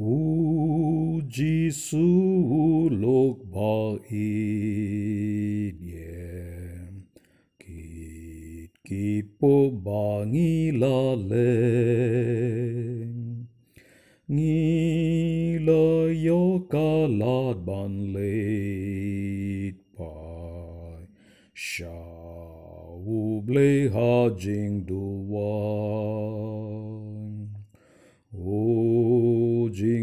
O Giêsu lok ba idiem kit ki po ba ngi la le ngi la yo ka la ban le pai sha u ble ha jing du wa o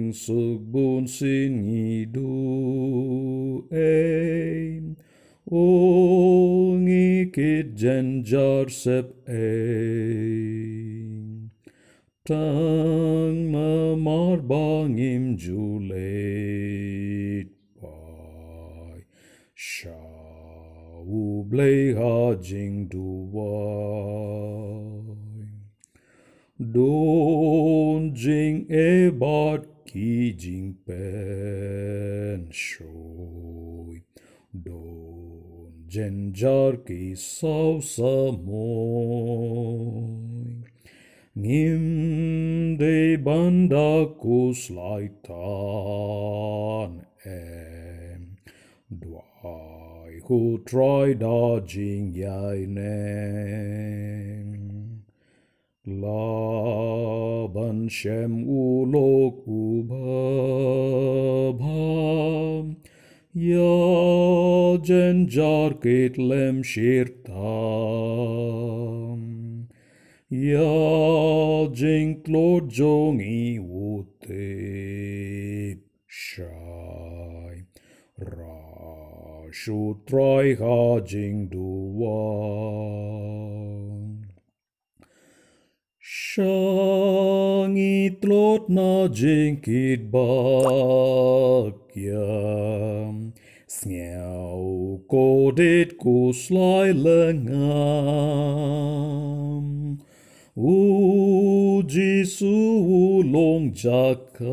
jing suk bun sin ngi du e o ngi kit jen jar sep e tang ma mar bang im late pai sha u ble ha jing du wai Don jing e bat Cigin pensioi, don gengiarchi sausa moi. Nim de bandacus laitan em, duai hu traida gin শ্যাম উলোক উভাভাম ইয়াজেন জার কেটলেম শিরতাম ইয়াজিং ক্লোড জোঙি উতে শাই রাশু ত্রয় হাজিং দুয়া Show. I utep shai Ra shu try ha jing duwan Shangi tlot na jinkit bakyam Sngau kodit kuslai lengam. U Jisu long jakari.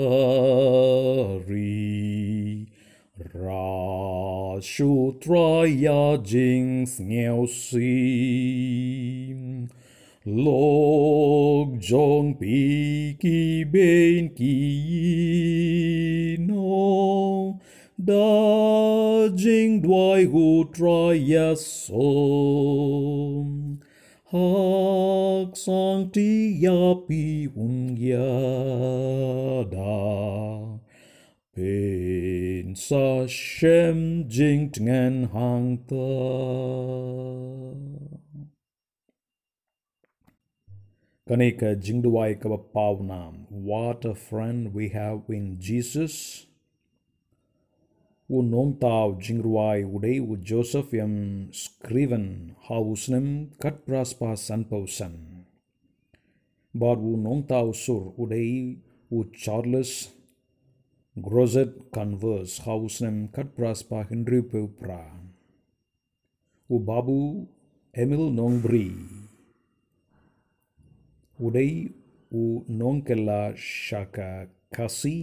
Ra shu traya jing sngau sim Log jong pi ki ben ki no. Da jing dwai hu try som. Hak sang ti ya pi un ya da. Pen sa shem jing ngan hang ta Kanika jingduai kaba paunam. What a friend we have in Jesus. U nong tau jingruai udei u Joseph yam Scriven hausnem kat praspa sanpausan. But u nong tau sur udei u Charles Crozat converse hausnem kat praspa Henry Peupra. U babu Emil Nongbri உடை உ நோங்கெல்லா ஷாக்கா கசி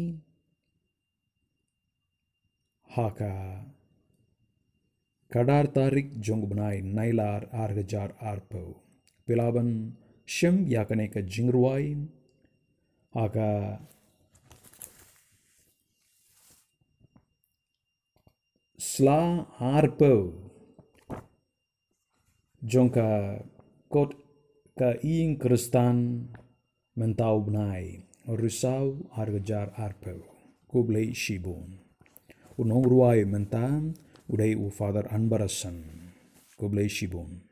हाका कडार Tariq Jong बनाय नाइलार आर्गजार आर्पो पिलाबन शिम याकने का जिंगरुआई हाका स्ला आर्पो जोंका कोट ka ing kristan mentau benai risau argajar arpo kublei shibun unong ruai mentam udai u father anbarasan kublei shibun